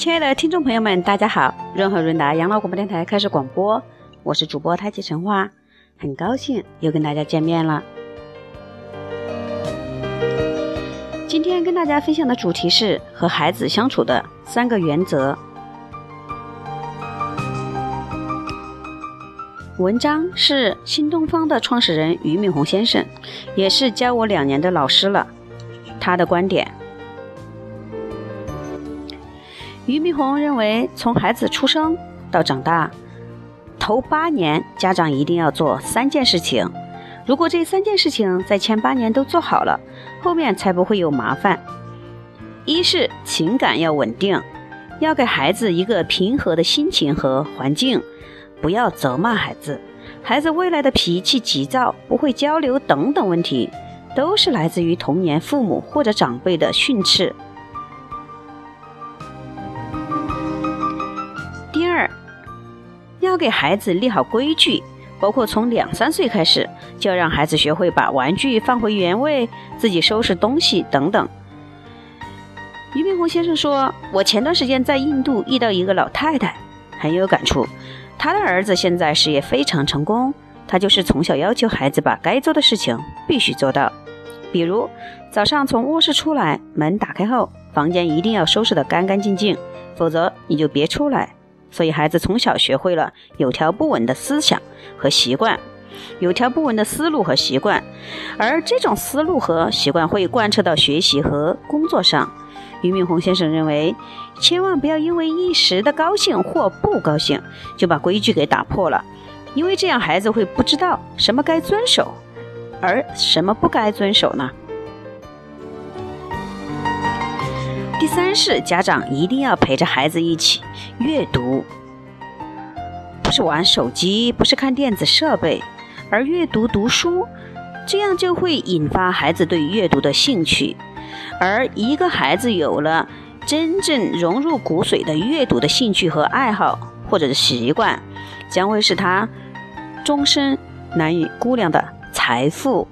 亲爱的听众朋友们，大家好！润和润达养老广播电台开始广播，我是主播太极陈花，很高兴又跟大家见面了。今天跟大家分享的主题是和孩子相处的三个原则。文章是新东方的创始人俞敏洪先生，也是教我两年的老师了。他的观点。俞敏洪认为，从孩子出生到长大，头八年家长一定要做三件事情。如果这三件事情在前八年都做好了，后面才不会有麻烦。一是情感要稳定，要给孩子一个平和的心情和环境，不要责骂孩子。孩子未来的脾气急躁、不会交流等等问题，都是来自于童年父母或者长辈的训斥。要给孩子立好规矩，包括从两三岁开始，就要让孩子学会把玩具放回原位，自己收拾东西等等。俞敏洪先生说：“我前段时间在印度遇到一个老太太，很有感触。她的儿子现在事业非常成功，他就是从小要求孩子把该做的事情必须做到，比如早上从卧室出来，门打开后，房间一定要收拾得干干净净，否则你就别出来。”所以，孩子从小学会了有条不紊的思想和习惯，有条不紊的思路和习惯，而这种思路和习惯会贯彻到学习和工作上。俞敏洪先生认为，千万不要因为一时的高兴或不高兴就把规矩给打破了，因为这样孩子会不知道什么该遵守，而什么不该遵守呢？第三是，家长一定要陪着孩子一起阅读，不是玩手机，不是看电子设备，而阅读读书，这样就会引发孩子对阅读的兴趣。而一个孩子有了真正融入骨髓的阅读的兴趣和爱好，或者是习惯，将会是他终身难以估量的财富。